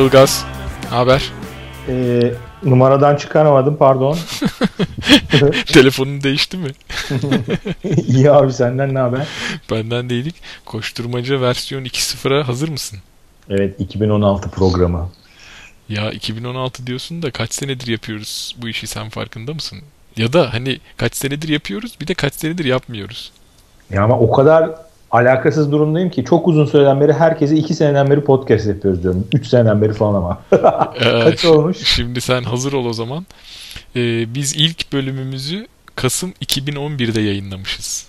Ilgaz. Haber? Ee, numaradan çıkaramadım pardon. Telefonun değişti mi? İyi abi senden ne haber? Benden değilik. Koşturmaca versiyon 2.0'a hazır mısın? Evet 2016 programı. Ya 2016 diyorsun da kaç senedir yapıyoruz bu işi sen farkında mısın? Ya da hani kaç senedir yapıyoruz bir de kaç senedir yapmıyoruz. Ya ama o kadar alakasız durumdayım ki çok uzun süreden beri herkese 2 seneden beri podcast yapıyoruz diyorum. 3 seneden beri falan ama. Kaç Ee, olmuş? Şimdi sen hazır ol o zaman. Ee, biz ilk bölümümüzü Kasım 2011'de yayınlamışız.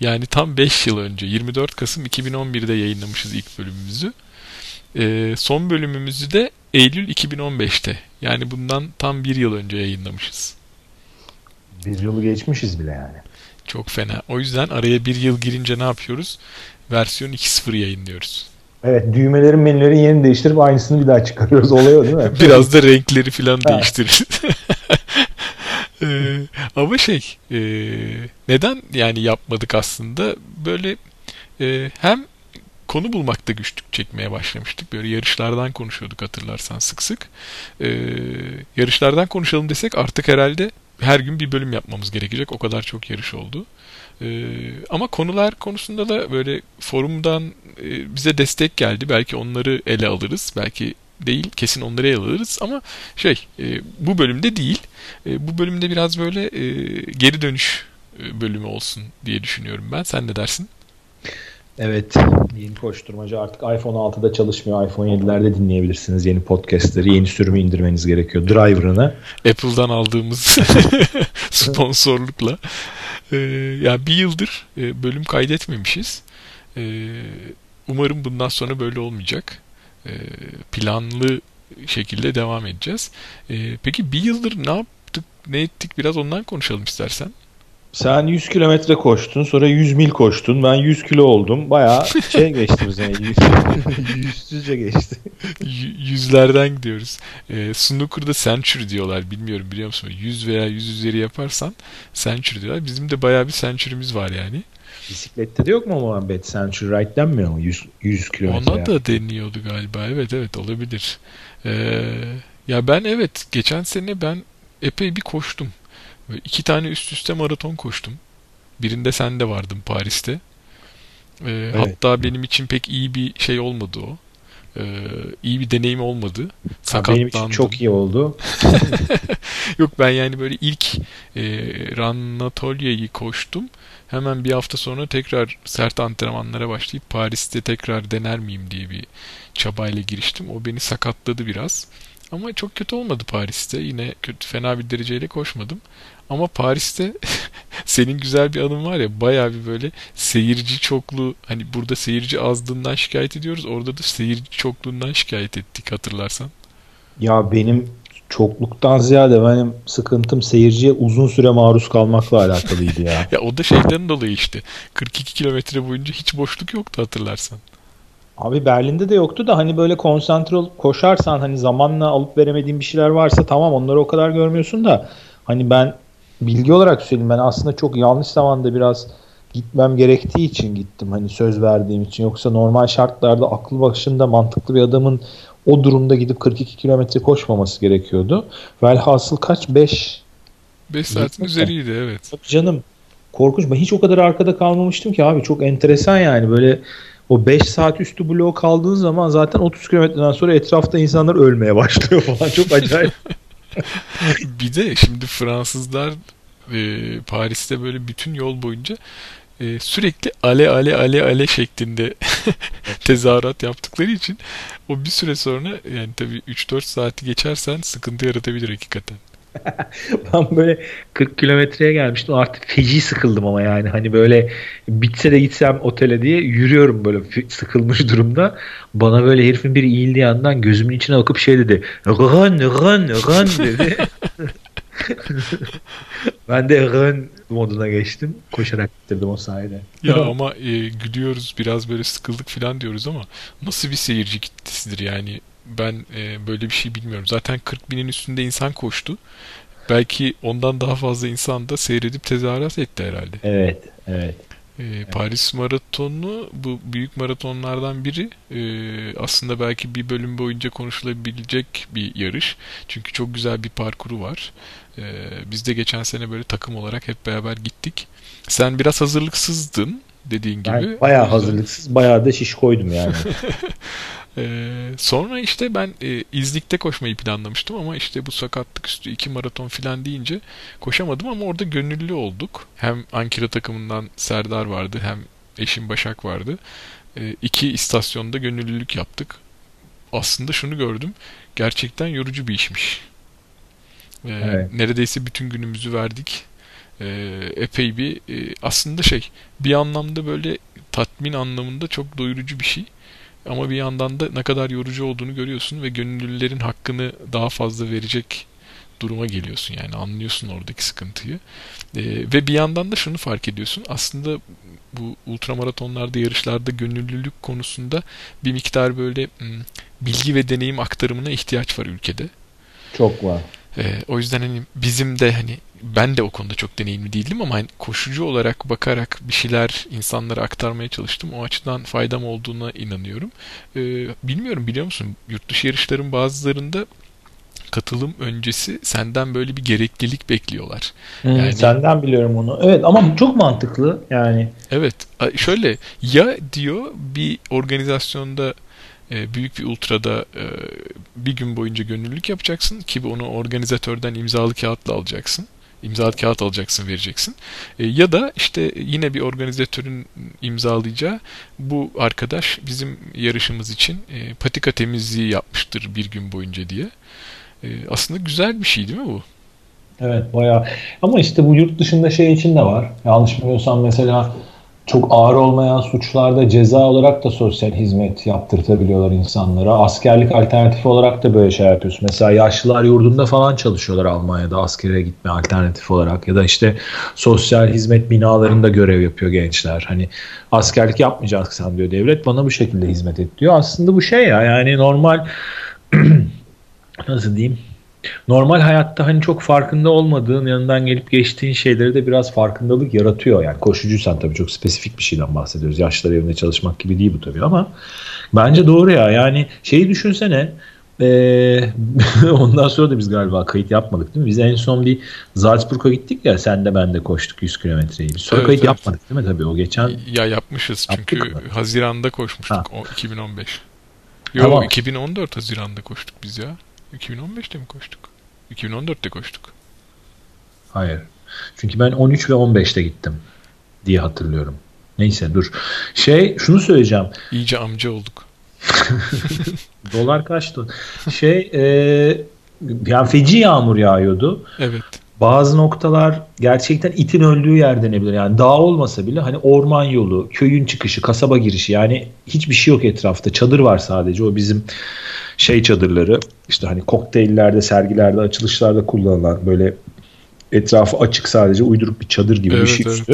Yani tam 5 yıl önce 24 Kasım 2011'de yayınlamışız ilk bölümümüzü. Ee, son bölümümüzü de Eylül 2015'te. Yani bundan tam bir yıl önce yayınlamışız. Bir yılı geçmişiz bile yani. Çok fena. O yüzden araya bir yıl girince ne yapıyoruz? Versiyon 2.0 yayınlıyoruz. Evet düğmelerin menülerin yerini değiştirip aynısını bir daha çıkarıyoruz. Olay o değil mi? Biraz da renkleri falan değiştiririz. Ee, ama şey e, neden yani yapmadık aslında böyle e, hem konu bulmakta güçlük çekmeye başlamıştık. Böyle yarışlardan konuşuyorduk hatırlarsan sık sık. Ee, yarışlardan konuşalım desek artık herhalde her gün bir bölüm yapmamız gerekecek. O kadar çok yarış oldu. Ee, ama konular konusunda da böyle forumdan e, bize destek geldi. Belki onları ele alırız. Belki değil. Kesin onları ele alırız. Ama şey e, bu bölümde değil. E, bu bölümde biraz böyle e, geri dönüş e, bölümü olsun diye düşünüyorum ben. Sen ne dersin? Evet. Yeni koşturmacı artık iPhone 6'da çalışmıyor. iPhone 7'lerde dinleyebilirsiniz yeni podcastleri. Yeni sürümü indirmeniz gerekiyor. Driver'ını. Apple'dan aldığımız sponsorlukla. Ee, ya bir yıldır e, bölüm kaydetmemişiz. Ee, umarım bundan sonra böyle olmayacak. Ee, planlı şekilde devam edeceğiz. Ee, peki bir yıldır ne yaptık, ne ettik biraz ondan konuşalım istersen. Sen 100 kilometre koştun sonra 100 mil koştun. Ben 100 kilo oldum. Bayağı şey geçti. Yüz, yüzsüzce geçti. Yüzlerden gidiyoruz. Ee, snooker'da century diyorlar. Bilmiyorum biliyor musun? 100 veya 100 üzeri yaparsan century diyorlar. Bizim de bayağı bir century'miz var yani. Bisiklette de yok mu Muhammed? Century Ride denmiyor mu? 100, 100 kilometre. Ona yani. da deniyordu galiba. Evet evet olabilir. Ee, ya ben evet geçen sene ben epey bir koştum. Böyle iki tane üst üste maraton koştum. Birinde sen de vardın Paris'te. Ee, Hatta benim için pek iyi bir şey olmadı o. Ee, iyi bir deneyim olmadı. Sakatlandım. benim için çok iyi oldu. Yok ben yani böyle ilk e, Ranatolya'yı koştum. Hemen bir hafta sonra tekrar sert antrenmanlara başlayıp Paris'te tekrar dener miyim diye bir çabayla giriştim. O beni sakatladı biraz. Ama çok kötü olmadı Paris'te. Yine kötü fena bir dereceyle koşmadım. Ama Paris'te senin güzel bir anın var ya bayağı bir böyle seyirci çokluğu hani burada seyirci azlığından şikayet ediyoruz. Orada da seyirci çokluğundan şikayet ettik hatırlarsan. Ya benim çokluktan ziyade benim sıkıntım seyirciye uzun süre maruz kalmakla alakalıydı ya. Ya o da şeyden dolayı işte. 42 kilometre boyunca hiç boşluk yoktu hatırlarsan. Abi Berlin'de de yoktu da hani böyle konsantre olup koşarsan hani zamanla alıp veremediğin bir şeyler varsa tamam onları o kadar görmüyorsun da hani ben bilgi olarak söyleyeyim ben aslında çok yanlış zamanda biraz gitmem gerektiği için gittim hani söz verdiğim için yoksa normal şartlarda aklı başında mantıklı bir adamın o durumda gidip 42 kilometre koşmaması gerekiyordu. Velhasıl kaç? 5 5 saatin üzeriydi evet. Canım korkunç. Ben hiç o kadar arkada kalmamıştım ki abi. Çok enteresan yani. Böyle o 5 saat üstü bloğu kaldığın zaman zaten 30 kilometreden sonra etrafta insanlar ölmeye başlıyor falan. Çok acayip. bir de şimdi Fransızlar e, Paris'te böyle bütün yol boyunca e, sürekli ale ale ale ale şeklinde tezahürat yaptıkları için o bir süre sonra yani tabii 3-4 saati geçersen sıkıntı yaratabilir hakikaten. ben böyle 40 kilometreye gelmiştim. Artık feci sıkıldım ama yani. Hani böyle bitse de gitsem otele diye yürüyorum böyle sıkılmış durumda. Bana böyle herifin biri eğildiği yandan gözümün içine bakıp şey dedi. Run run run dedi. ben de run moduna geçtim. Koşarak bitirdim o sayede. Ya ama e, gülüyoruz biraz böyle sıkıldık falan diyoruz ama nasıl bir seyirci kitlesidir yani ben e, böyle bir şey bilmiyorum. Zaten 40 binin üstünde insan koştu. Belki ondan daha fazla insan da seyredip tezahürat etti herhalde. Evet, evet. Ee, Paris Maratonu bu büyük maratonlardan biri. Ee, aslında belki bir bölüm boyunca konuşulabilecek bir yarış. Çünkü çok güzel bir parkuru var. Ee, biz de geçen sene böyle takım olarak hep beraber gittik. Sen biraz hazırlıksızdın dediğin gibi. Ben bayağı hazırlıksız, bayağı da şiş koydum yani. Ee, sonra işte ben e, İznik'te koşmayı planlamıştım ama işte bu sakatlık üstü iki maraton filan deyince koşamadım ama orada gönüllü olduk. Hem Ankara takımından Serdar vardı hem eşim Başak vardı. Ee, iki istasyonda gönüllülük yaptık. Aslında şunu gördüm. Gerçekten yorucu bir işmiş. Ee, Evet. Neredeyse bütün günümüzü verdik. Ee, epey bir e, aslında şey bir anlamda böyle tatmin anlamında çok doyurucu bir şey. Ama bir yandan da ne kadar yorucu olduğunu görüyorsun ve gönüllülerin hakkını daha fazla verecek duruma geliyorsun. Yani anlıyorsun oradaki sıkıntıyı. Ee, ve bir yandan da şunu fark ediyorsun. Aslında bu ultramaratonlarda, yarışlarda gönüllülük konusunda bir miktar böyle hmm, bilgi ve deneyim aktarımına ihtiyaç var ülkede. Çok var. Ee, o yüzden hani bizim de hani ben de o konuda çok deneyimli değildim ama hani koşucu olarak bakarak bir şeyler insanlara aktarmaya çalıştım. O açıdan faydam olduğuna inanıyorum. Ee, bilmiyorum biliyor musun? Yurt dışı yarışların bazılarında katılım öncesi senden böyle bir gereklilik bekliyorlar. Hmm, Yani- Senden biliyorum onu. Evet ama çok mantıklı yani. Evet, şöyle ya diyor bir organizasyonda e, büyük bir ultrada e, bir gün boyunca gönüllülük yapacaksın ki onu organizatörden imzalı kağıtla alacaksın. İmzalı kağıt alacaksın, vereceksin. E, ya da işte yine bir organizatörün imzalayacağı bu arkadaş bizim yarışımız için e, patika temizliği yapmıştır bir gün boyunca diye. E, aslında güzel bir şey değil mi bu? Evet bayağı. Ama işte bu yurt dışında şey için de var. Yanlış bilmiyorsam mesela çok ağır olmayan suçlarda ceza olarak da sosyal hizmet yaptırtabiliyorlar insanlara. Askerlik alternatifi olarak da böyle şey yapıyorsun. Mesela yaşlılar yurdunda falan çalışıyorlar Almanya'da askere gitme alternatif olarak. Ya da işte sosyal hizmet binalarında görev yapıyor gençler. Hani askerlik yapmayacaksın diyor devlet bana bu şekilde hizmet et diyor. Aslında bu şey ya yani normal nasıl diyeyim normal hayatta hani çok farkında olmadığın yanından gelip geçtiğin şeyleri de biraz farkındalık yaratıyor. Yani koşucuysan tabii çok spesifik bir şeyden bahsediyoruz. Yaşlılar evinde çalışmak gibi değil bu tabii ama bence doğru ya. Yani şeyi düşünsene ee, ondan sonra da biz galiba kayıt yapmadık değil mi? Biz en son bir Salzburg'a gittik ya sen de ben de koştuk 100 kilometreyi. Biz sonra Evet, kayıt evet. yapmadık değil mi tabii o geçen Ya yapmışız çünkü Yaptık mı? Haziran'da koşmuştuk Ha. o 2015. Yo Tamam. 2014 Haziran'da koştuk biz ya. 2015'te mi koştuk? 2014'te koştuk. hayır. Çünkü ben 13 ve 15'te gittim diye hatırlıyorum. Neyse dur. Şey şunu söyleyeceğim. İyice amca olduk. Dolar kaçtı? Şey e, yani feci yağmur yağıyordu. Evet. Bazı noktalar gerçekten itin öldüğü yer denebilir. Yani dağ olmasa bile hani orman yolu, köyün çıkışı, kasaba girişi yani hiçbir şey yok etrafta. Çadır var sadece. O bizim şey çadırları. işte hani kokteyllerde, sergilerde, açılışlarda kullanılan böyle etrafı açık sadece uyduruk bir çadır gibi bir Evet, şey evet. üstü.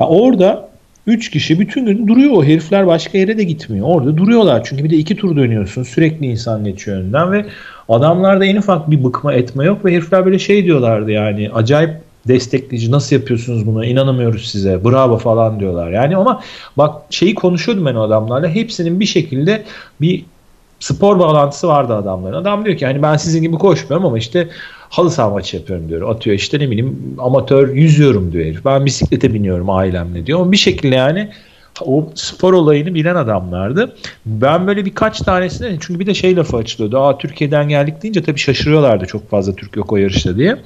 Ya orada 3 kişi bütün gün duruyor o herifler başka yere de gitmiyor. Orada duruyorlar çünkü bir de iki tur dönüyorsun. Sürekli insan geçiyor önünden ve adamlarda en ufak bir bıkma etme yok ve herifler böyle şey diyorlardı yani acayip destekleyici nasıl yapıyorsunuz bunu inanamıyoruz size bravo falan diyorlar. Yani ama bak şeyi konuşuyordum ben o adamlarla hepsinin bir şekilde bir spor bağlantısı vardı adamların. Adam diyor ki hani ben sizin gibi koşmuyorum ama işte halı saha maçı yapıyorum diyor. Atıyor işte ne bileyim amatör yüzüyorum diyor herif. Ben bisiklete biniyorum ailemle diyor. Ama bir şekilde yani o spor olayını bilen adamlardı. Ben böyle birkaç tanesine çünkü bir de şey lafı açılıyordu. Aa Türkiye'den geldik deyince tabii şaşırıyorlardı çok fazla Türk yok o yarışta diye.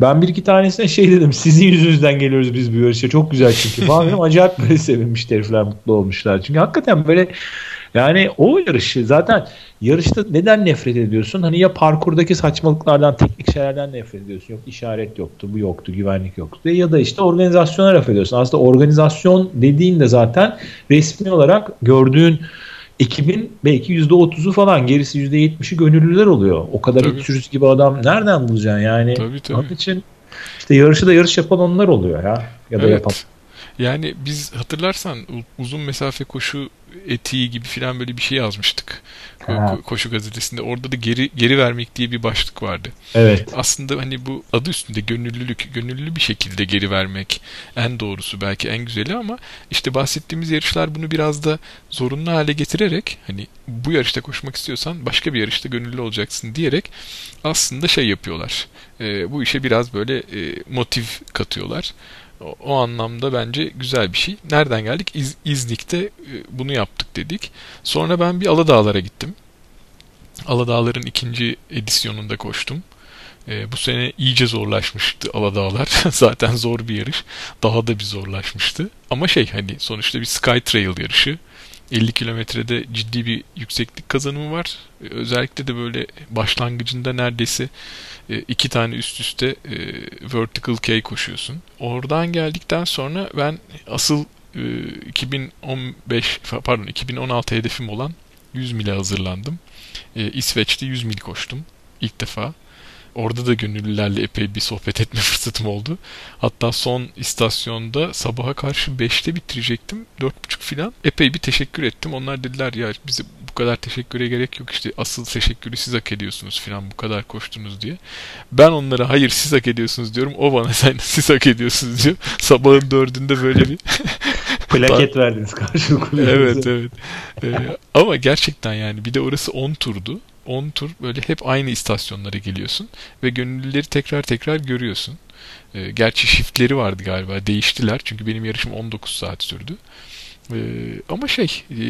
Ben bir iki tanesine şey dedim sizin yüzünüzden geliyoruz biz bu yarışa çok güzel çünkü falan dedim. Acayip böyle sevinmişti herifler mutlu olmuşlar. Çünkü hakikaten böyle yani o yarışı zaten yarışta neden nefret ediyorsun? Hani ya parkurdaki saçmalıklardan, teknik şeylerden nefret ediyorsun. Yok işaret yoktu, bu yoktu, güvenlik yoktu. Ya da işte organizasyona laf ediyorsun. Aslında organizasyon dediğinde zaten resmi olarak gördüğün ekibin belki %30'u falan gerisi %70'i gönüllüler oluyor. O kadar Tabii. iç sürüsü gibi adam nereden bulacaksın yani? Tabii, tabii. Onun için işte yarışı da yarış yapan onlar oluyor ya. Ya da Evet. yapan. Yani biz hatırlarsan uzun mesafe koşu etiği gibi falan böyle bir şey yazmıştık. Ko- koşu gazetesinde. Orada da geri geri vermek diye bir başlık vardı. Evet. Aslında hani bu adı üstünde gönüllülük, gönüllü bir şekilde geri vermek en doğrusu belki en güzeli ama işte bahsettiğimiz yarışlar bunu biraz da zorunlu hale getirerek hani bu yarışta koşmak istiyorsan başka bir yarışta gönüllü olacaksın diyerek aslında şey yapıyorlar. E, bu işe biraz böyle e, motiv katıyorlar. O, anlamda bence güzel bir şey. Nereden geldik? İz, İznik'te e, bunu yaptık dedik. Sonra ben bir Aladağlara gittim. Aladağların ikinci edisyonunda koştum. E, bu sene iyice zorlaşmıştı Aladağlar. Zaten zor bir yarış. Daha da bir zorlaşmıştı. Ama şey hani sonuçta bir Sky Trail yarışı. 50 kilometrede ciddi bir yükseklik kazanımı var. E, özellikle de böyle başlangıcında neredeyse iki tane üst üste e, vertical K koşuyorsun. Oradan geldikten sonra ben asıl 2015 pardon 2016 hedefim olan 100 mile hazırlandım. İsveç'te 100 mil koştum ilk defa. Orada da gönüllülerle epey bir sohbet etme fırsatım oldu. Hatta son istasyonda sabaha karşı 5'te bitirecektim. 4.30 filan. Epey bir teşekkür ettim. Onlar dediler ya bize bu kadar teşekküre gerek yok işte asıl teşekkürü siz hak ediyorsunuz filan bu kadar koştunuz diye. Ben onlara hayır siz hak ediyorsunuz diyorum. O bana sen siz hak ediyorsunuz diyor. Sabahın dördünde böyle bir plaket verdiniz karşılıklı. evet evet. Ee, ama gerçekten yani bir de orası 10 turdu. 10 tur böyle hep aynı istasyonlara geliyorsun ve gönüllüleri tekrar tekrar görüyorsun. E, gerçi shiftleri vardı galiba değiştiler çünkü benim yarışım 19 saat sürdü. E, ama şey e,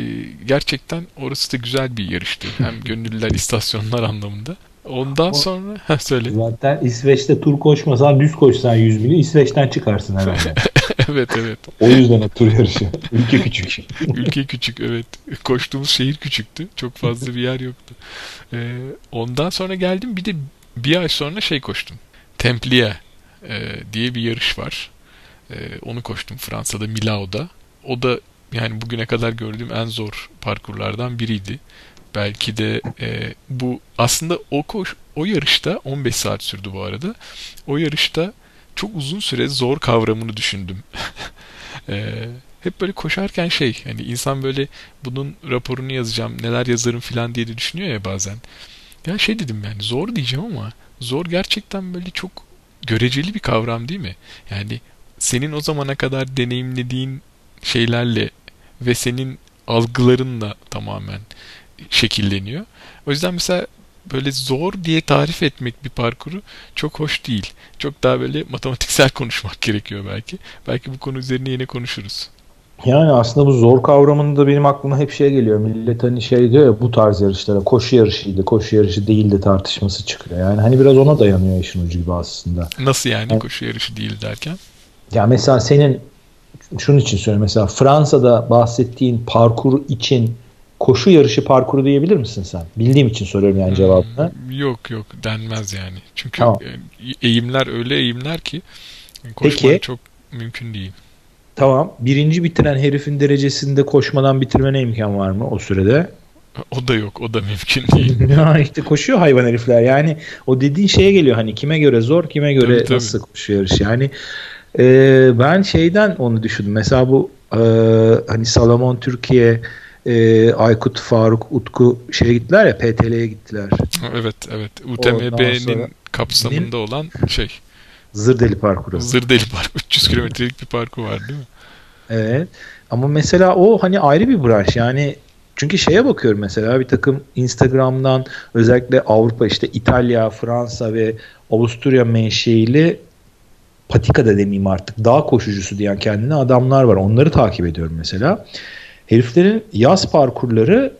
gerçekten orası da güzel bir yarıştı. Hem gönüllüler istasyonlar anlamında. Ondan o, sonra ha söyle. Zaten İsveç'te tur koşmasan düz koşsan 100 mili İsveç'ten çıkarsın herhalde. evet evet. O yüzden tur yarışı. Ülke küçük. Ülke küçük evet. Koştuğumuz şehir küçüktü. Çok fazla bir yer yoktu. Ee, ondan sonra geldim bir de bir ay sonra şey koştum. Templier e, diye bir yarış var. E, onu koştum Fransa'da Milao'da. O da yani bugüne kadar gördüğüm en zor parkurlardan biriydi. Belki de e, bu aslında o koş o yarışta 15 saat sürdü bu arada. O yarışta çok uzun süre zor kavramını düşündüm. e, hep böyle koşarken şey hani insan böyle bunun raporunu yazacağım neler yazarım falan diye de düşünüyor ya bazen. Ya şey dedim yani zor diyeceğim ama zor gerçekten böyle çok göreceli bir kavram değil mi? Yani senin o zamana kadar deneyimlediğin şeylerle ve senin algılarınla tamamen şekilleniyor. O yüzden mesela böyle zor diye tarif etmek bir parkuru çok hoş değil. Çok daha böyle matematiksel konuşmak gerekiyor belki. Belki bu konu üzerine yine konuşuruz. Yani aslında bu zor kavramında benim aklıma hep şey geliyor. Millet hani şey diyor ya bu tarz yarışlara koşu yarışıydı, koşu yarışı değildi tartışması çıkıyor. Yani hani biraz ona dayanıyor işin ucu gibi aslında. Nasıl yani, yani koşu yarışı değil derken? Ya mesela senin şunun için söylüyorum. Mesela Fransa'da bahsettiğin parkur için koşu yarışı parkuru diyebilir misin sen? Bildiğim için soruyorum yani cevabını. Hmm, yok yok denmez yani. Çünkü tamam. E, eğimler öyle eğimler ki koşmak Peki, çok mümkün değil. Tamam. Birinci bitiren herifin derecesinde koşmadan bitirmene imkan var mı o sürede? O da yok. O da mümkün değil. ya işte koşuyor hayvan herifler. Yani o dediğin şeye geliyor hani kime göre zor kime göre tabii, tabii. nasıl koşuyor yarış. Yani e, ben şeyden onu düşündüm. Mesela bu e, hani Salomon Türkiye e, Aykut, Faruk, Utku şeye gittiler ya PTL'ye gittiler. Evet evet. UTMB'nin kapsamında olan şey. Zırdeli parkuru. Zırdeli parkur. 300 kilometrelik bir parkur var değil mi? Evet. Ama mesela o hani ayrı bir branş. Yani çünkü şeye bakıyorum mesela bir takım Instagram'dan özellikle Avrupa işte İtalya, Fransa ve Avusturya menşeili patika da demeyeyim artık dağ koşucusu diyen kendine adamlar var. Onları takip ediyorum mesela. Heriflerin yaz parkurları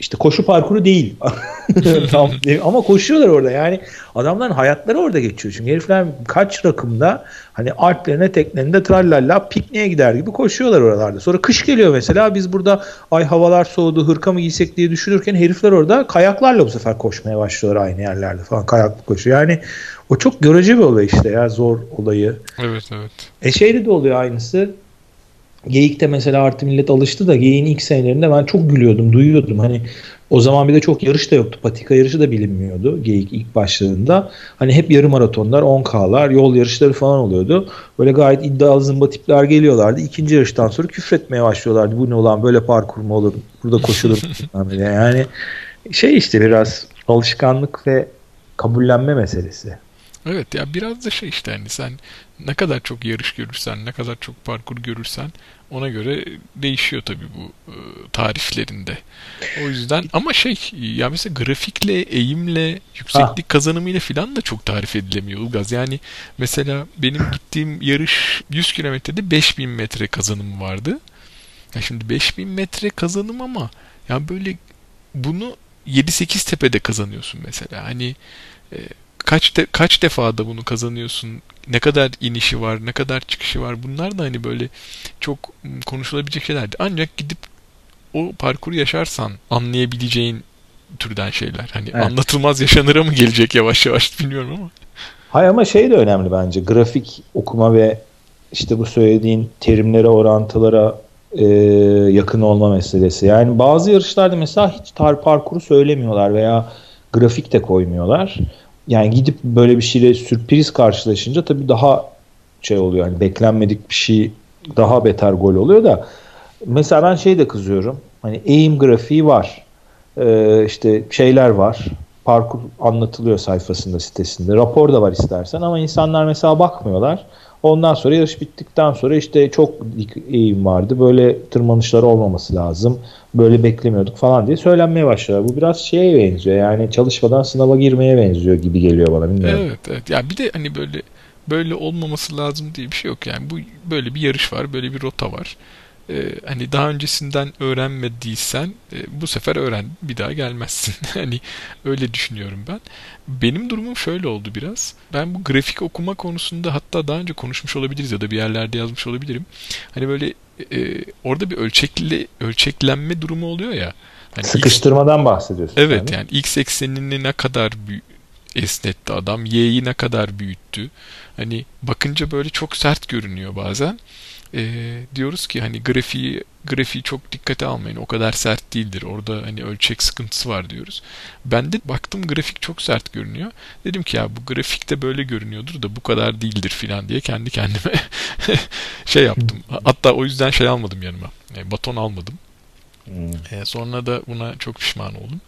işte koşu parkuru değil. Ama koşuyorlar orada yani adamların hayatları orada geçiyor. Çünkü herifler kaç rakımda hani Alplerine teknelerinde trallalla pikniğe gider gibi koşuyorlar oralarda. Sonra kış geliyor mesela biz burada ay havalar soğudu hırka mı giysek diye düşünürken herifler orada kayaklarla bu sefer koşmaya başlıyorlar aynı yerlerde falan kayaklı koşu. Yani o çok görece bir olay işte ya zor olayı. Evet evet. E şeyde de oluyor aynısı Geyik'te mesela artık millet alıştı da Geyik'in ilk senelerinde ben çok gülüyordum, duyuyordum. Hani o zaman bir de çok yarış da yoktu. Patika yarışı da bilinmiyordu Geyik ilk başladığında. Hani hep yarım maratonlar, 10K'lar, yol yarışları falan oluyordu. Böyle gayet iddialı zımba tipler geliyorlardı. İkinci yarıştan sonra küfretmeye başlıyorlardı. Bu ne olan böyle parkur mu olur? Burada koşulur. yani şey işte biraz alışkanlık ve kabullenme meselesi. Evet ya biraz da şey işte hani sen ne kadar çok yarış görürsen, ne kadar çok parkur görürsen ona göre değişiyor tabii bu e, tariflerinde. O yüzden ama şey ya mesela grafikle, eğimle, yükseklik ha. kazanımıyla filan da çok tarif edilemiyor Ilgaz. Yani mesela benim gittiğim yarış 100 kilometrede 5000 metre kazanım vardı. Ya şimdi 5000 metre kazanım ama ya böyle bunu 7-8 tepede kazanıyorsun mesela. Hani e, kaç de, kaç defa da bunu kazanıyorsun? Ne kadar inişi var, ne kadar çıkışı var? Bunlar da hani böyle çok konuşulabilecek şeylerdi. Ancak gidip o parkuru yaşarsan anlayabileceğin türden şeyler. Hani evet. anlatılmaz yaşanıra mı gelecek yavaş yavaş bilmiyorum ama. Hay ama şey de önemli bence. Grafik okuma ve işte bu söylediğin terimlere, orantılara e, yakın olma meselesi. Yani bazı yarışlarda mesela hiç tar parkuru söylemiyorlar veya grafik de koymuyorlar yani gidip böyle bir şeyle sürpriz karşılaşınca tabii daha şey oluyor. Yani beklenmedik bir şey daha beter gol oluyor da mesela ben şey de kızıyorum. Hani eğim grafiği var. Ee, işte şeyler var. Parkur anlatılıyor sayfasında sitesinde. Rapor da var istersen ama insanlar mesela bakmıyorlar. Ondan sonra yarış bittikten sonra işte çok eğim vardı. Böyle tırmanışlar olmaması lazım. Böyle beklemiyorduk falan diye söylenmeye başlıyor. Bu biraz şeye benziyor. Yani çalışmadan sınava girmeye benziyor gibi geliyor bana. Bilmiyorum. Evet evet. Ya bir de hani böyle böyle olmaması lazım diye bir şey yok. Yani bu böyle bir yarış var, böyle bir rota var e, hani daha öncesinden öğrenmediysen e, bu sefer öğren bir daha gelmezsin. hani öyle düşünüyorum ben. Benim durumum şöyle oldu biraz. Ben bu grafik okuma konusunda hatta daha önce konuşmuş olabiliriz ya da bir yerlerde yazmış olabilirim. Hani böyle e, orada bir ölçekli ölçeklenme durumu oluyor ya. Hani Sıkıştırmadan X, bahsediyorsun. Evet yani, yani X eksenini ne kadar büyük esnetti adam. Y'yi ne kadar büyüttü. Hani bakınca böyle çok sert görünüyor bazen e, diyoruz ki hani grafiği grafiği çok dikkate almayın. O kadar sert değildir. Orada hani ölçek sıkıntısı var diyoruz. Ben de baktım grafik çok sert görünüyor. Dedim ki ya bu grafikte böyle görünüyordur da bu kadar değildir filan diye kendi kendime şey yaptım. Hatta o yüzden şey almadım yanıma. Yani baton almadım. Hmm. E, sonra da buna çok pişman oldum.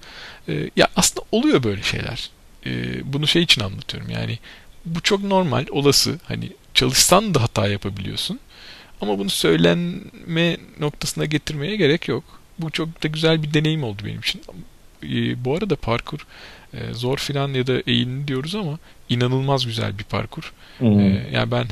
E, ya aslında oluyor böyle şeyler. E, bunu şey için anlatıyorum. Yani bu çok normal, olası. Hani çalışsan da hata yapabiliyorsun. Ama bunu söylenme noktasına getirmeye gerek yok. Bu çok da güzel bir deneyim oldu benim için. E, bu arada parkur e, zor filan ya da eğimli diyoruz ama inanılmaz güzel bir parkur. Hmm. E, yani ben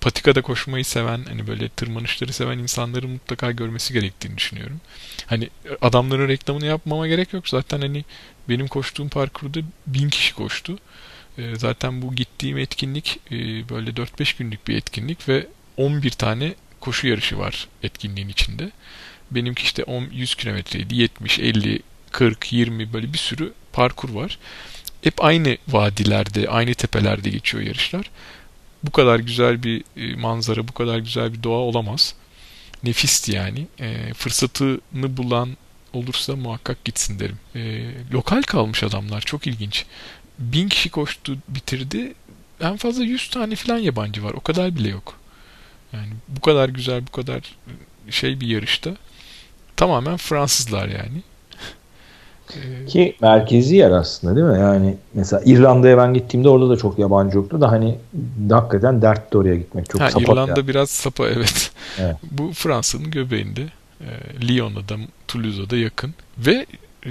patikada koşmayı seven, hani böyle tırmanışları seven insanların mutlaka görmesi gerektiğini düşünüyorum. Hani adamların reklamını yapmama gerek yok. Zaten hani benim koştuğum parkurda bin kişi koştu. Zaten bu gittiğim etkinlik böyle 4-5 günlük bir etkinlik ve 11 tane koşu yarışı var etkinliğin içinde. Benimki işte 10 100 kilometreydi. 70, 50, 40, 20 böyle bir sürü parkur var. Hep aynı vadilerde, aynı tepelerde geçiyor yarışlar. Bu kadar güzel bir e, manzara, bu kadar güzel bir doğa olamaz. Nefisti yani. E, fırsatını bulan olursa muhakkak gitsin derim. E, lokal kalmış adamlar. Çok ilginç. Bin kişi koştu, bitirdi. En fazla 100 tane falan yabancı var. O kadar bile yok. Yani bu kadar güzel, bu kadar şey bir yarışta tamamen Fransızlar yani. Ki merkezi yer aslında değil mi? Yani mesela İrlanda'ya ben gittiğimde orada da çok yabancı yoktu da hani hakikaten dertti oraya gitmek. Çok ha, sapat İrlanda yani. biraz sapa evet. evet. Bu Fransa'nın göbeğinde. E, Lyon'a da Toulouse'a da yakın. Ve e,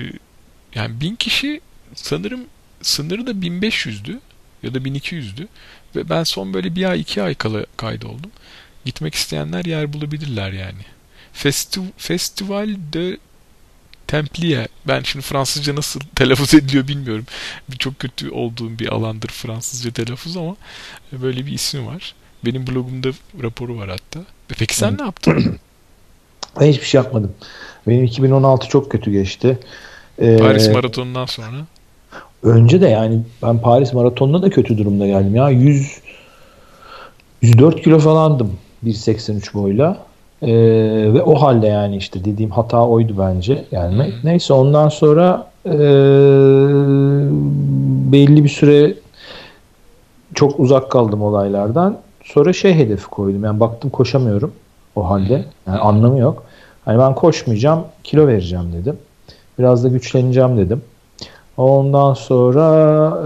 yani bin kişi sanırım sınırı da 1500'dü ya da 1200'dü. Ve ben son böyle bir ay iki ay kala kaydoldum gitmek isteyenler yer bulabilirler yani. Festi Festival de Templier. Ben şimdi Fransızca nasıl telaffuz ediliyor bilmiyorum. Çok kötü olduğum bir alandır Fransızca telaffuz ama böyle bir ismi var. Benim blogumda raporu var hatta. Peki sen ne yaptın? Ben hiçbir şey yapmadım. Benim 2016 çok kötü geçti. Ee, Paris Maratonu'ndan sonra? Önce de yani ben Paris Maratonu'na da kötü durumda geldim ya. 100 104 kilo falandım. 1.83 boyla. Ee, ve o halde yani işte dediğim hata oydu bence gelmek. Neyse ondan sonra e, belli bir süre çok uzak kaldım olaylardan. Sonra şey hedefi koydum. Yani baktım koşamıyorum o halde. Yani anlamı yok. Hani ben koşmayacağım, kilo vereceğim dedim. Biraz da güçleneceğim dedim. Ondan sonra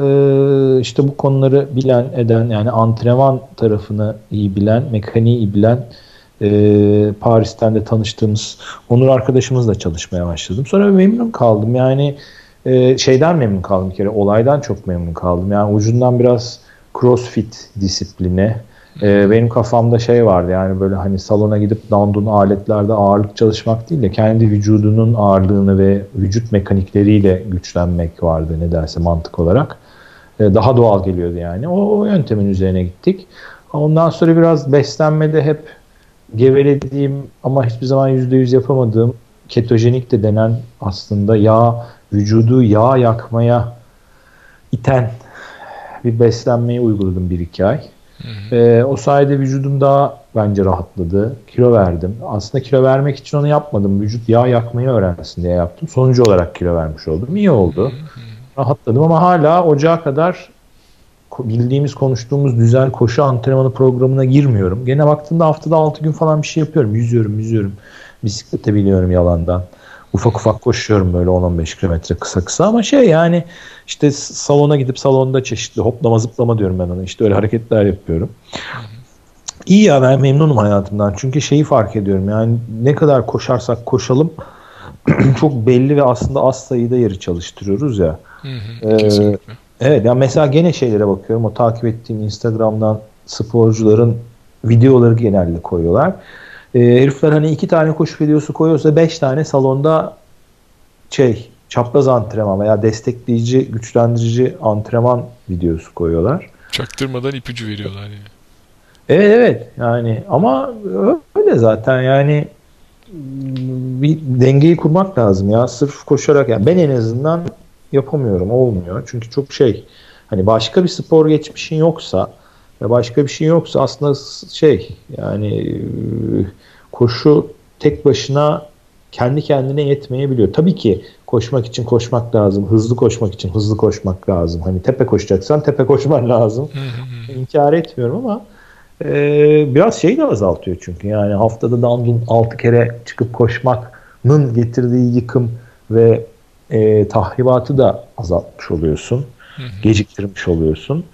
e, işte bu konuları bilen eden yani antrenman tarafını iyi bilen, mekaniği iyi bilen e, Paris'ten de tanıştığımız Onur arkadaşımızla çalışmaya başladım. Sonra memnun kaldım. Yani e, şeyden memnun kaldım bir kere. Olaydan çok memnun kaldım. Yani ucundan biraz crossfit disipline. E, benim kafamda şey vardı yani böyle hani salona gidip dandun aletlerde ağırlık çalışmak değil de kendi vücudunun ağırlığını ve vücut mekanikleriyle güçlenmek vardı ne derse mantık olarak. E, daha doğal geliyordu yani. O, o yöntemin üzerine gittik. Ondan sonra biraz beslenmede hep gevelediğim ama hiçbir zaman %100 yapamadığım ketojenik de denen aslında yağ, vücudu yağ yakmaya iten bir beslenmeyi uyguladım bir iki ay. Hı hı. Ee, o sayede vücudum daha bence rahatladı. Kilo verdim. Aslında kilo vermek için onu yapmadım. Vücut yağ yakmayı öğrensin diye yaptım. Sonucu olarak kilo vermiş oldum. İyi oldu. Hı. Rahatladım ama hala ocağa kadar bildiğimiz konuştuğumuz güzel koşu antrenmanı programına girmiyorum. Gene baktığımda haftada 6 gün falan bir şey yapıyorum. Yüzüyorum, yüzüyorum. Bisiklete biniyorum yalandan. Ufak ufak koşuyorum böyle 10-15 kilometre kısa kısa ama şey yani işte salona gidip salonda çeşitli hoplama zıplama diyorum ben ona. İşte öyle hareketler yapıyorum. İyi ya ben memnunum hayatımdan. Çünkü şeyi fark ediyorum yani ne kadar koşarsak koşalım çok belli ve aslında az sayıda yeri çalıştırıyoruz ya. Hı hı, ee, Evet yani mesela gene şeylere bakıyorum. O takip ettiğim Instagram'dan sporcuların videoları genelde koyuyorlar. E, herifler hani iki tane koşu videosu koyuyorsa beş tane salonda şey çapraz antrenman veya destekleyici, güçlendirici antrenman videosu koyuyorlar. Çaktırmadan ipucu veriyorlar yani. Evet evet yani ama öyle zaten yani bir dengeyi kurmak lazım ya sırf koşarak yani ben en azından yapamıyorum. Olmuyor. Çünkü çok şey hani başka bir spor geçmişin yoksa başka bir şey yoksa aslında şey yani e, koşu tek başına kendi kendine yetmeyebiliyor. Tabii ki koşmak için koşmak lazım. Hızlı koşmak için hızlı koşmak lazım. Hani tepe koşacaksan tepe koşman lazım. İnkar etmiyorum ama e, biraz şeyi de azaltıyor çünkü. Yani haftada dandun 6 kere çıkıp koşmanın getirdiği yıkım ve e, tahribatı da azaltmış oluyorsun. Geciktirmiş oluyorsun.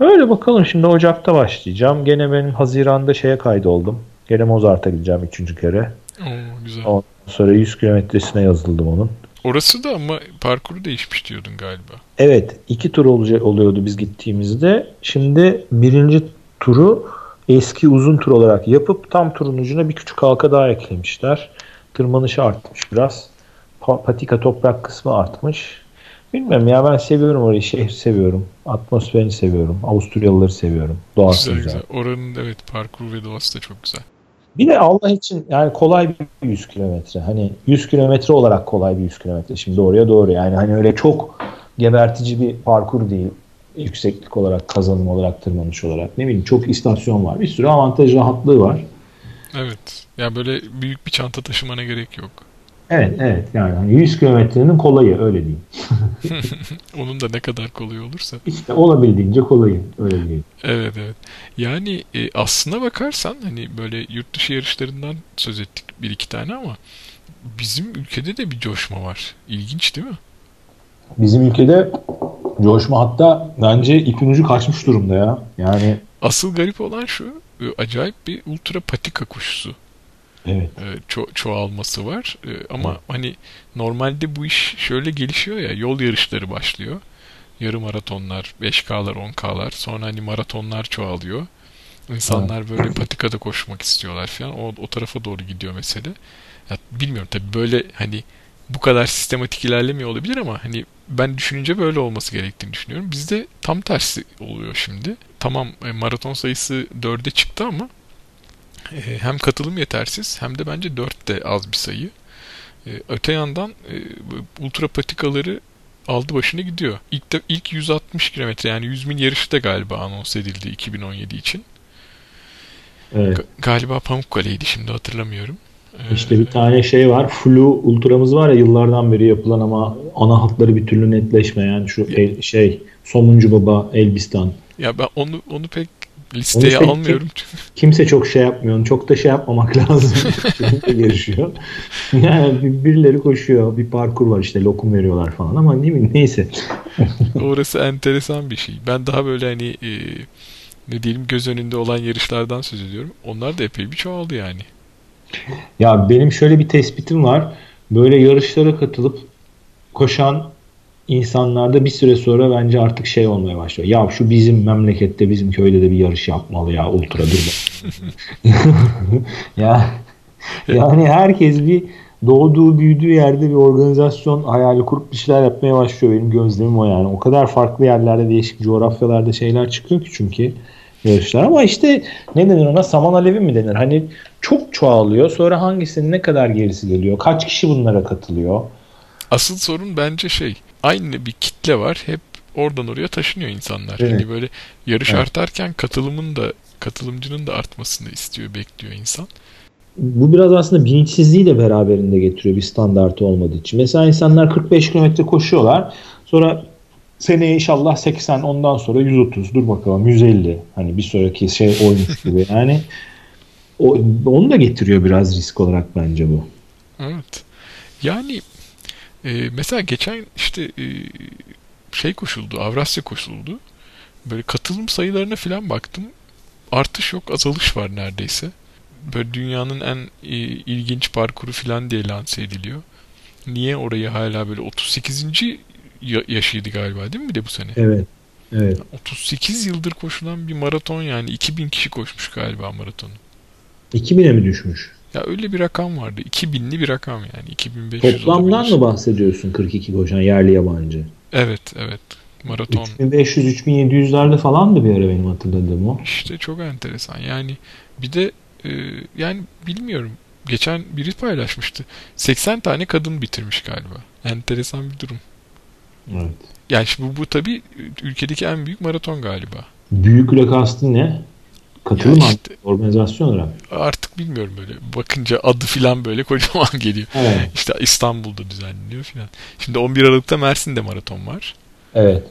Öyle bakalım şimdi Ocak'ta başlayacağım. Gene benim Haziran'da şeye kaydoldum. Gene Mozart'a gideceğim üçüncü kere. Oo, güzel. Ondan sonra 100 kilometresine yazıldım onun. Orası da ama parkuru değişmiş diyordun galiba. Evet. iki tur olacak, oluyordu biz gittiğimizde. Şimdi birinci turu eski uzun tur olarak yapıp tam turun ucuna bir küçük halka daha eklemişler. Tırmanışı artmış biraz patika toprak kısmı artmış. Bilmem ya ben seviyorum orayı. Şehir seviyorum. Atmosferini seviyorum. Avusturyalıları seviyorum. Doğası güzel. güzel. güzel. Oranın evet parkur ve doğası da çok güzel. Bir de Allah için yani kolay bir 100 kilometre. Hani 100 kilometre olarak kolay bir 100 kilometre. Şimdi oraya doğru yani hani öyle çok gebertici bir parkur değil. Yükseklik olarak, kazanım olarak, tırmanış olarak. Ne bileyim çok istasyon var. Bir sürü avantaj rahatlığı var. Evet. Ya böyle büyük bir çanta taşımana gerek yok. Evet evet yani 100 hani kilometrenin kolayı öyle diyeyim. Onun da ne kadar kolay olursa. İşte olabildiğince kolayı öyle diyeyim. Evet evet. Yani e, aslına bakarsan hani böyle yurt dışı yarışlarından söz ettik bir iki tane ama bizim ülkede de bir coşma var. İlginç değil mi? Bizim ülkede coşma hatta bence ipin ucu kaçmış durumda ya. Yani Asıl garip olan şu e, acayip bir ultra patika koşusu evet. e, ço- çoğalması var. E, ama evet. hani normalde bu iş şöyle gelişiyor ya yol yarışları başlıyor. Yarı maratonlar, 5K'lar, 10K'lar. Sonra hani maratonlar çoğalıyor. İnsanlar evet. böyle patikada koşmak istiyorlar falan. O, o tarafa doğru gidiyor mesele. Ya bilmiyorum tabii böyle hani bu kadar sistematik ilerlemiyor olabilir ama hani ben düşününce böyle olması gerektiğini düşünüyorum. Bizde tam tersi oluyor şimdi. Tamam e, maraton sayısı 4'e çıktı ama e, hem katılım yetersiz hem de bence 4 de az bir sayı. E, öte yandan e, ultra patikaları aldı başını gidiyor. İlk de ilk 160 kilometre yani 100 mil yarışı da galiba anons edildi 2017 için. Evet. Ga- galiba Pamukkale'ydi şimdi hatırlamıyorum. Ee, İşte bir tane şey var. Flu Ultra'mız var ya yıllardan beri yapılan ama ana hatları bir türlü netleşmeyen şu el- şey Somuncu Baba Elbistan. Ya ben onu onu pek listeye pek- almıyorum. Kimse çok şey yapmıyor. Çok da şey yapmamak lazım. Yarışıyor. Yani bir- birileri koşuyor. Bir parkur var işte lokum veriyorlar falan ama değil mi? Neyse. Orası enteresan bir şey. Ben daha böyle hani e, ne diyelim göz önünde olan yarışlardan söz ediyorum. Onlar da epey bir çoğaldı yani. Ya benim şöyle bir tespitim var. Böyle yarışlara katılıp koşan insanlarda bir süre sonra bence artık şey olmaya başlıyor. Ya şu bizim memlekette bizim köyde de bir yarış yapmalı ya ultra dur. ya yani herkes bir doğduğu büyüdüğü yerde bir organizasyon hayali kurup bir şeyler yapmaya başlıyor. Benim gözlemim o yani. O kadar farklı yerlerde değişik coğrafyalarda şeyler çıkıyor ki çünkü yarışlar ama işte ne denir ona saman alevi mi denir? Hani çok çoğalıyor. Sonra hangisinin ne kadar gerisi geliyor? Kaç kişi bunlara katılıyor? Asıl sorun bence şey. Aynı bir kitle var. Hep oradan oraya taşınıyor insanlar. Evet. Hani böyle yarış Evet. artarken katılımın da katılımcının da artmasını istiyor, bekliyor insan. Bu biraz aslında bilinçsizliği de beraberinde getiriyor bir standartı olmadığı için. Mesela insanlar 45 kilometre koşuyorlar. Sonra seneye inşallah 80 ondan sonra 130 dur bakalım 150 hani bir sonraki şey oymuş gibi yani o, onu da getiriyor biraz risk olarak bence bu. Evet. Yani e, mesela geçen işte e, şey koşuldu, Avrasya koşuldu. Böyle katılım sayılarına falan baktım. Artış yok, azalış var neredeyse. Böyle dünyanın en e, ilginç parkuru falan diye lanse ediliyor. Niye orayı hala böyle 38. ya- yaşıydı galiba değil mi bir de bu sene? Evet. Evet. 38 yıldır koşulan bir maraton yani 2000 kişi koşmuş galiba maratonu. 2000'e mi düşmüş? Ya öyle bir rakam vardı. 2000'li bir rakam yani. 2500 Toplamdan olabilir. mı bahsediyorsun 42 koşan yerli yabancı? Evet, evet. Maraton. 3500-3700'lerde falandı bir ara benim hatırladığım o. İşte çok enteresan. Yani bir de e, yani bilmiyorum. Geçen biri paylaşmıştı. 80 tane kadın bitirmiş galiba. Enteresan bir durum. Evet. Yani şimdi bu, bu tabii ülkedeki en büyük maraton galiba. Büyükle kastın ne? Katılım Ya mı? işte- organizasyon olarak. Artık bilmiyorum böyle. Bakınca adı filan böyle kocaman geliyor. Evet. İşte İstanbul'da düzenleniyor filan. Şimdi 11 Aralık'ta Mersin'de maraton var. Evet.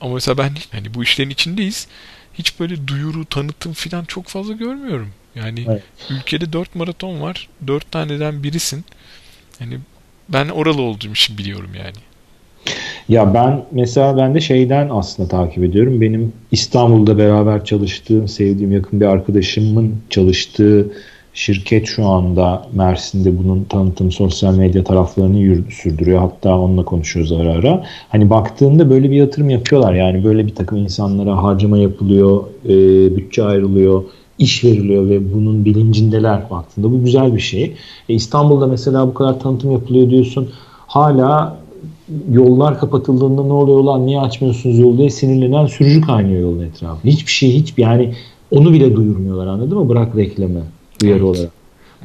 Ama mesela ben hani bu işlerin içindeyiz. Hiç böyle duyuru, tanıtım filan çok fazla görmüyorum. Yani Evet. ülkede 4 maraton var. 4 taneden birisin. Yani ben oralı olduğum için biliyorum yani. Ya ben mesela ben de şeyden aslında takip ediyorum. Benim İstanbul'da beraber çalıştığım, sevdiğim yakın bir arkadaşımın çalıştığı şirket şu anda Mersin'de bunun tanıtım sosyal medya taraflarını yürü- sürdürüyor. Hatta onunla konuşuyoruz ara ara. Hani baktığında böyle bir yatırım yapıyorlar. Yani böyle bir takım insanlara harcama yapılıyor, e, bütçe ayrılıyor, iş veriliyor ve bunun bilincindeler baktığında. Bu güzel bir şey. E, İstanbul'da mesela bu kadar tanıtım yapılıyor diyorsun. Hala yollar kapatıldığında ne oluyor lan niye açmıyorsunuz yolu diye sinirlenen sürücü kaynıyor yolun etrafında. Hiçbir şey hiç yani onu bile duyurmuyorlar anladın mı? Bırak reklamı uyarı Evet. olarak.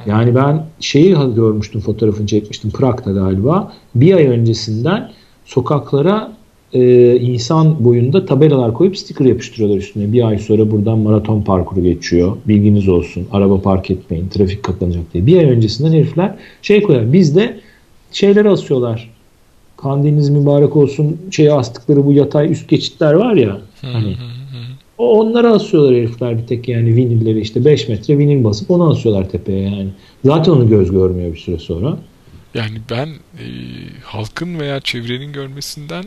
Yani ben şeyi görmüştüm fotoğrafını çekmiştim Prag'da galiba. Bir ay öncesinden sokaklara e, insan boyunda tabelalar koyup sticker yapıştırıyorlar üstüne. Bir ay sonra buradan maraton parkuru geçiyor. Bilginiz olsun. Araba park etmeyin. Trafik kapanacak diye. Bir ay öncesinden herifler şey koyar. Bizde şeyleri asıyorlar. Kandiliniz mübarek olsun şeye astıkları bu yatay üst geçitler var ya. Hani o onları asıyorlar herifler bir tek yani vinilleri işte 5 metre vinil basıp onu asıyorlar tepeye yani. Zaten onu göz görmüyor bir süre sonra. Yani ben e, halkın veya çevrenin görmesinden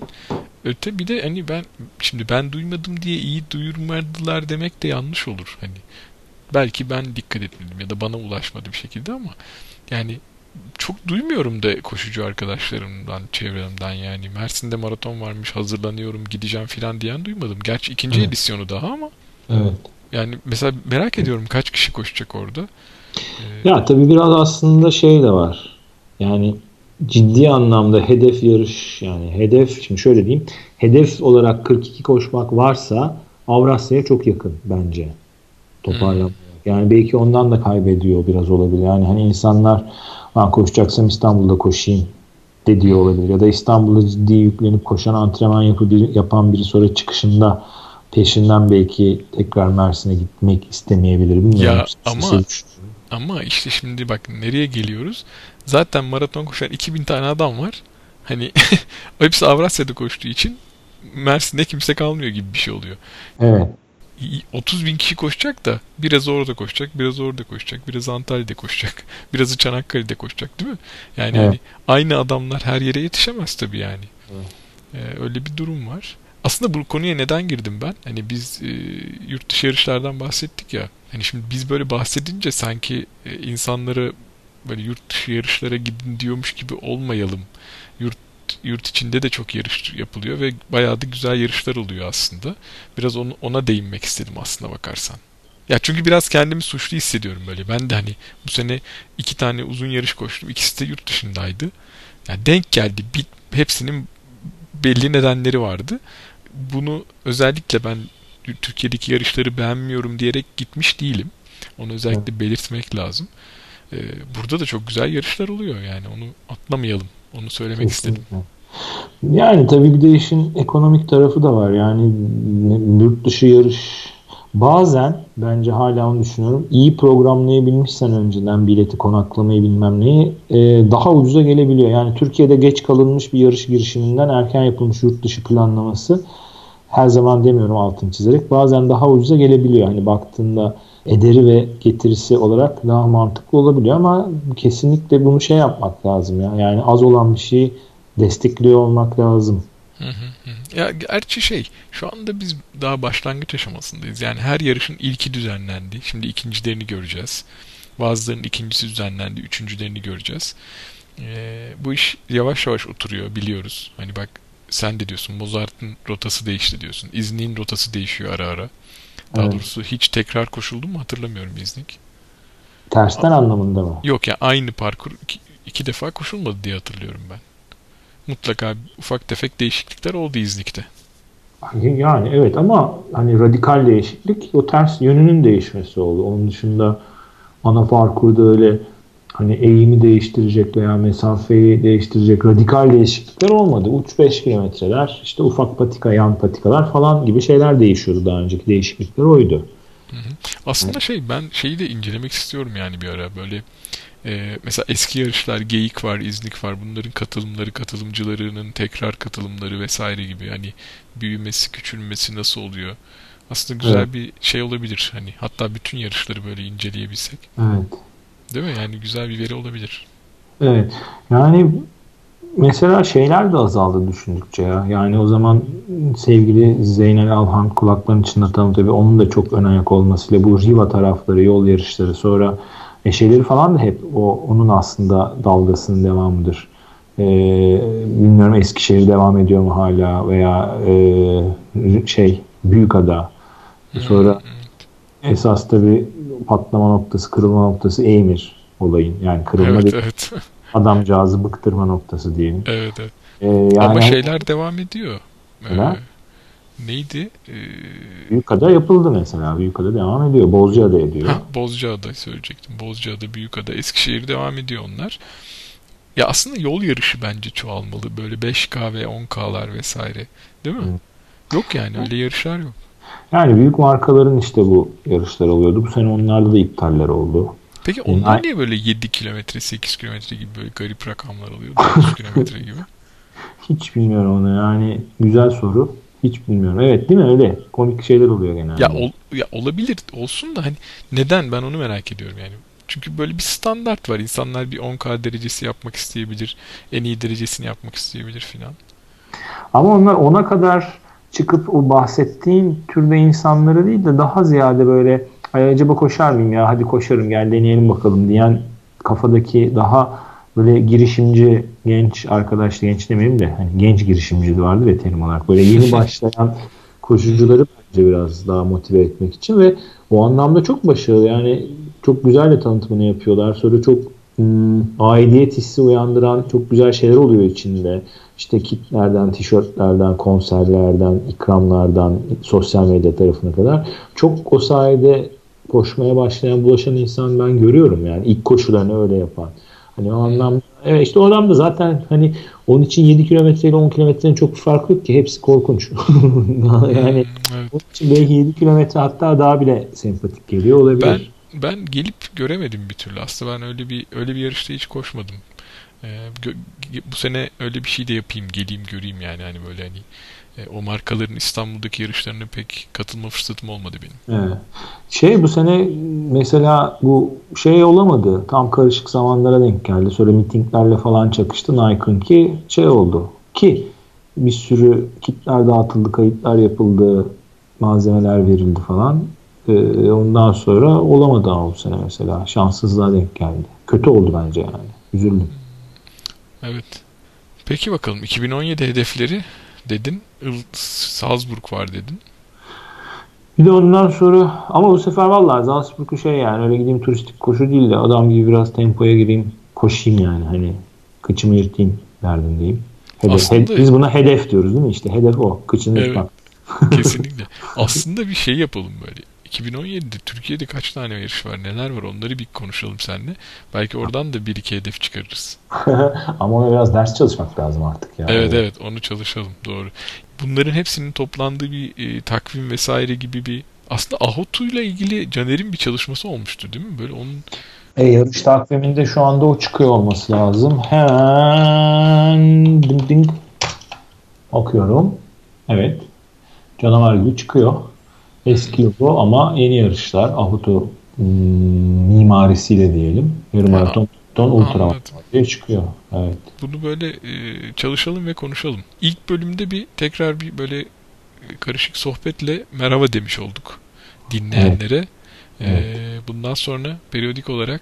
öte bir de hani ben şimdi ben duymadım diye iyi duyurmadılar demek de yanlış olur. Hani belki ben dikkat etmedim ya da bana ulaşmadı bir şekilde ama yani çok duymuyorum da koşucu arkadaşlarımdan, çevremden yani. Mersin'de maraton varmış, hazırlanıyorum, gideceğim filan diyen duymadım. Gerçi ikinci Evet. edisyonu daha ama Evet. yani mesela merak ediyorum kaç kişi koşacak orada. Ee, Ya tabii biraz aslında şey de var. Yani ciddi anlamda hedef yarış yani hedef şimdi şöyle diyeyim. Hedef olarak 42 koşmak varsa Avrasya'ya çok yakın bence. Toparlanmak. Yani belki ondan da kaybediyor biraz olabilir. Yani hani insanlar ben koşacaksam İstanbul'da koşayım de diyor olabilir. Ya da İstanbul'da ciddi yüklenip koşan antrenman yapı bir, yapan biri sonra çıkışında peşinden belki tekrar Mersin'e gitmek istemeyebilir. Bilmiyorum. Ya ama ama işte şimdi bak nereye geliyoruz? Zaten maraton koşan 2000 tane adam var. Hani hepsi Avrasya'da koştuğu için Mersin'de kimse kalmıyor gibi bir şey oluyor. Evet. 30 bin kişi koşacak da biraz orada koşacak, biraz orada koşacak, biraz Antalya'da koşacak, birazı Çanakkale'de koşacak değil mi? Yani evet. hani aynı adamlar her yere yetişemez tabii yani. Evet. Ee, öyle bir durum var. Aslında bu konuya neden girdim ben? Hani biz e, yurt dışı yarışlardan bahsettik ya. Hani şimdi biz böyle bahsedince sanki e, insanları böyle yurt dışı yarışlara gidin diyormuş gibi olmayalım. Yurt yurt içinde de çok yarış yapılıyor ve bayağı da güzel yarışlar oluyor aslında. Biraz onu, ona değinmek istedim aslında bakarsan. Ya çünkü biraz kendimi suçlu hissediyorum böyle. Ben de hani bu sene iki tane uzun yarış koştum. İkisi de yurt dışındaydı. Yani denk geldi. Bir, hepsinin belli nedenleri vardı. Bunu özellikle ben Türkiye'deki yarışları beğenmiyorum diyerek gitmiş değilim. Onu özellikle belirtmek lazım. Ee, burada da çok güzel yarışlar oluyor yani onu atlamayalım. Onu söylemek Kesinlikle. istedim. Yani tabii bir de işin ekonomik tarafı da var. Yani yurt dışı yarış bazen bence hala onu düşünüyorum. İyi programlayabilmişsen önceden bileti konaklamayı bilmem neyi e, daha ucuza gelebiliyor. Yani Türkiye'de geç kalınmış bir yarış girişiminden erken yapılmış yurt dışı planlaması her zaman demiyorum altın çizerek bazen daha ucuza gelebiliyor. Hani baktığında ederi ve getirisi olarak daha mantıklı olabiliyor ama kesinlikle bunu şey yapmak lazım ya. Yani az olan bir şeyi destekliyor olmak lazım. Hı hı. Ya gerçi şey şu anda biz daha başlangıç aşamasındayız. Yani her yarışın ilki düzenlendi. Şimdi ikincilerini göreceğiz. Bazılarının ikincisi düzenlendi. Üçüncülerini göreceğiz. Ee, bu iş yavaş yavaş oturuyor biliyoruz. Hani bak sen de diyorsun Mozart'ın rotası değişti diyorsun. İznik'in rotası değişiyor ara ara. Daha evet. doğrusu hiç tekrar koşuldu mu hatırlamıyorum İznik. Tersten A- anlamında mı? Yok ya yani aynı parkur iki, iki defa koşulmadı diye hatırlıyorum ben. Mutlaka ufak tefek değişiklikler oldu İznik'te. Yani evet ama hani radikal değişiklik o ters yönünün değişmesi oldu. Onun dışında ana parkurda öyle hani eğimi değiştirecek veya mesafeyi değiştirecek radikal değişiklikler olmadı. Uç 5 kilometreler, işte ufak patika, yan patikalar falan gibi şeyler değişiyordu daha önceki değişiklikler oydu. Hı hı. Aslında şey ben şeyi de incelemek istiyorum yani bir ara böyle e, mesela eski yarışlar Geyik var, İznik var. Bunların katılımları, katılımcılarının tekrar katılımları vesaire gibi hani büyümesi, küçülmesi nasıl oluyor? Aslında güzel evet. bir şey olabilir. Hani hatta bütün yarışları böyle inceleyebilsek. Evet. Değil mi? Yani güzel bir veri olabilir. Evet. Yani mesela şeyler de azaldı düşündükçe ya. Yani o zaman sevgili Zeynel Alhan kulaklarını çınlatalım tabii onun da çok ön ayak olmasıyla bu Riva tarafları, yol yarışları sonra eşeleri falan da hep o onun aslında dalgasının devamıdır. Ee, bilmiyorum Eskişehir devam ediyor mu hala veya e, şey Büyükada. Sonra esas tabii patlama noktası, kırılma noktası Eymir olayın. Yani kırılma evet, evet. adamcağızı bıktırma noktası diyelim. Evet, evet. Ee, yani, Ama şeyler devam ediyor. Ee, neydi? Ee... Büyükada yapıldı mesela. Büyükada devam ediyor. Bozcaada ediyor. Ha, Bozcaada söyleyecektim. Bozcaada, Büyükada, Eskişehir devam ediyor onlar. Ya aslında yol yarışı bence çoğalmalı. Böyle 5K ve 10K'lar vesaire. Değil mi? Hı. Yok yani öyle yarışlar yok. Yani büyük markaların işte bu yarışlar oluyordu. Bu sene onlarda da iptaller oldu. Peki onlar yani, niye böyle 7 kilometre, 8 kilometre gibi böyle garip rakamlar alıyor? 9 kilometre gibi. Hiç bilmiyorum onu yani. Güzel soru. Hiç bilmiyorum. Evet değil mi öyle? Komik şeyler oluyor genelde. Ya, ol, ya olabilir olsun da hani neden ben onu merak ediyorum yani. Çünkü böyle bir standart var. İnsanlar bir 10K derecesi yapmak isteyebilir. En iyi derecesini yapmak isteyebilir filan. Ama onlar ona kadar çıkıp o bahsettiğin türde insanları değil de daha ziyade böyle Ay acaba koşar mıyım ya? Hadi koşarım gel deneyelim bakalım. diyen kafadaki daha böyle girişimci genç arkadaş genç demeyeyim de hani genç girişimci vardır ya terim olarak böyle yeni başlayan koşucuları bence biraz daha motive etmek için ve o anlamda çok başarılı. Yani çok güzel de tanıtımını yapıyorlar. Sonra çok aidiyet hissi uyandıran çok güzel şeyler oluyor içinde işte kitlerden, tişörtlerden, konserlerden, ikramlardan, sosyal medya tarafına kadar çok o sayede koşmaya başlayan, bulaşan insan ben görüyorum yani ilk koşularını öyle yapan. Hani o anlamda evet işte o adam da zaten hani Onun için 7 kilometre ile 10 kilometrenin çok bir farkı yok ki. Hepsi korkunç. yani Hmm, onun için belki 7 kilometre hatta daha bile sempatik geliyor olabilir. Ben ben gelip göremedim bir türlü. Aslında ben öyle bir öyle bir yarışta hiç koşmadım. Ee, bu sene öyle bir şey de yapayım, geleyim göreyim yani hani böyle hani e, o markaların İstanbul'daki yarışlarına pek katılma fırsatım olmadı benim. Şey bu sene mesela bu şey olamadı. Tam karışık zamanlara denk geldi. Sonra mitinglerle falan çakıştı Nike'ın ki şey oldu. Ki bir sürü kitler dağıtıldı, kayıtlar yapıldı, malzemeler verildi falan. Ee, ondan sonra olamadı ama bu sene mesela. Şanssızlığa denk geldi. Kötü oldu bence yani. Üzüldüm. Evet. Peki bakalım 2017 hedefleri dedin. Salzburg var dedin. Bir de ondan sonra ama bu sefer vallahi Salzburg'u şey yani öyle gideyim turistik koşu değil de adam gibi biraz tempoya gireyim koşayım yani hani kıçımı yırtayım derdindeyim. Hedef, Aslında- he- biz buna hedef diyoruz değil mi? İşte hedef o. Kıçını Evet. yırtmak. Kesinlikle. Aslında bir şey yapalım böyle. 2017'de Türkiye'de kaç tane yarış var, neler var onları bir konuşalım seninle. Belki oradan da bir iki hedef çıkarırız. Ama ona biraz ders çalışmak lazım artık ya. Evet evet onu çalışalım doğru. Bunların hepsinin toplandığı bir e, takvim vesaire gibi bir aslında Ahotu'yla ilgili Caner'in bir çalışması olmuştu değil mi? Böyle onun E, yarış takviminde şu anda o çıkıyor olması lazım. Hemen ding ding bakıyorum. Evet. Canavar gibi çıkıyor. Eski logo ama yeni yarışlar. Ahutu hmm, mimarisiyle diyelim. Yarım Ha, maraton, ultra maraton diye çıkıyor. Evet. bunu böyle e, çalışalım ve konuşalım. İlk bölümde bir tekrar bir böyle e, karışık sohbetle merhaba demiş olduk dinleyenlere. Evet. bundan sonra periyodik olarak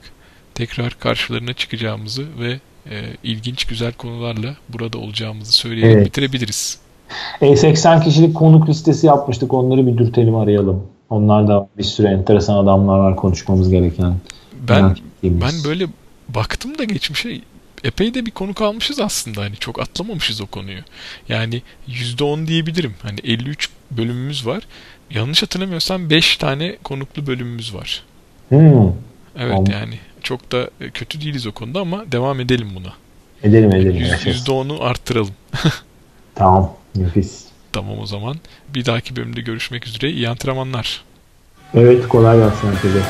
tekrar karşılarına çıkacağımızı ve e, ilginç güzel konularla burada olacağımızı söyleyerek Evet. bitirebiliriz. E, 80 kişilik konuk listesi yapmıştık. Onları bir dürtelim arayalım. Onlar da bir sürü enteresan adamlar var konuşmamız gereken. Ben. Ben böyle baktım da geçmişe epey de bir konu kalmışız aslında hani çok atlamamışız o konuyu. Yani %10 diyebilirim. Hani 53 bölümümüz var. Yanlış hatırlamıyorsam 5 tane konuklu bölümümüz var. Hmm, Evet Tamam. yani çok da kötü değiliz o konuda ama devam edelim buna. edelim edelim. Yüz- yaşasın. %10'u arttıralım. Tamam. Nefis. Tamam o zaman. Bir dahaki bölümde görüşmek üzere. İyi antrenmanlar. Evet kolay gelsin herkese.